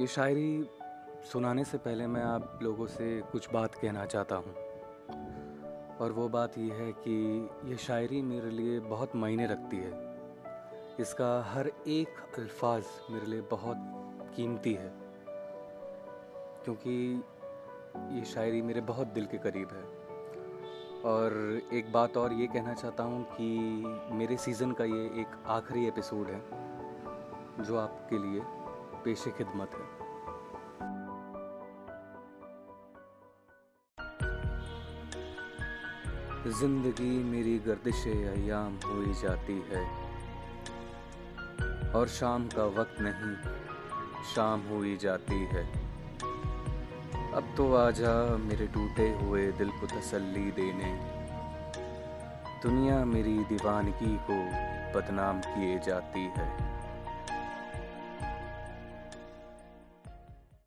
ये शायरी सुनाने से पहले मैं आप लोगों से कुछ बात कहना चाहता हूँ। और वो बात ये है कि ये शायरी मेरे लिए बहुत मायने रखती है। इसका हर एक अल्फाज मेरे लिए बहुत कीमती है। क्योंकि ये शायरी मेरे बहुत दिल के करीब है। और एक बात और ये कहना चाहता हूँ कि मेरे सीज़न का ये एक आखिरी एपिसोड है, जो आपके लिए पेश खिदमत है ज़िंदगी मेरी गर्दिश अयाम हुई जाती है और शाम का वक्त नहीं, शाम हुई जाती है। अब तो आजा मेरे टूटे हुए दिल को तसल्ली देने। दुनिया मेरी दीवानगी को बदनाम किए जाती है।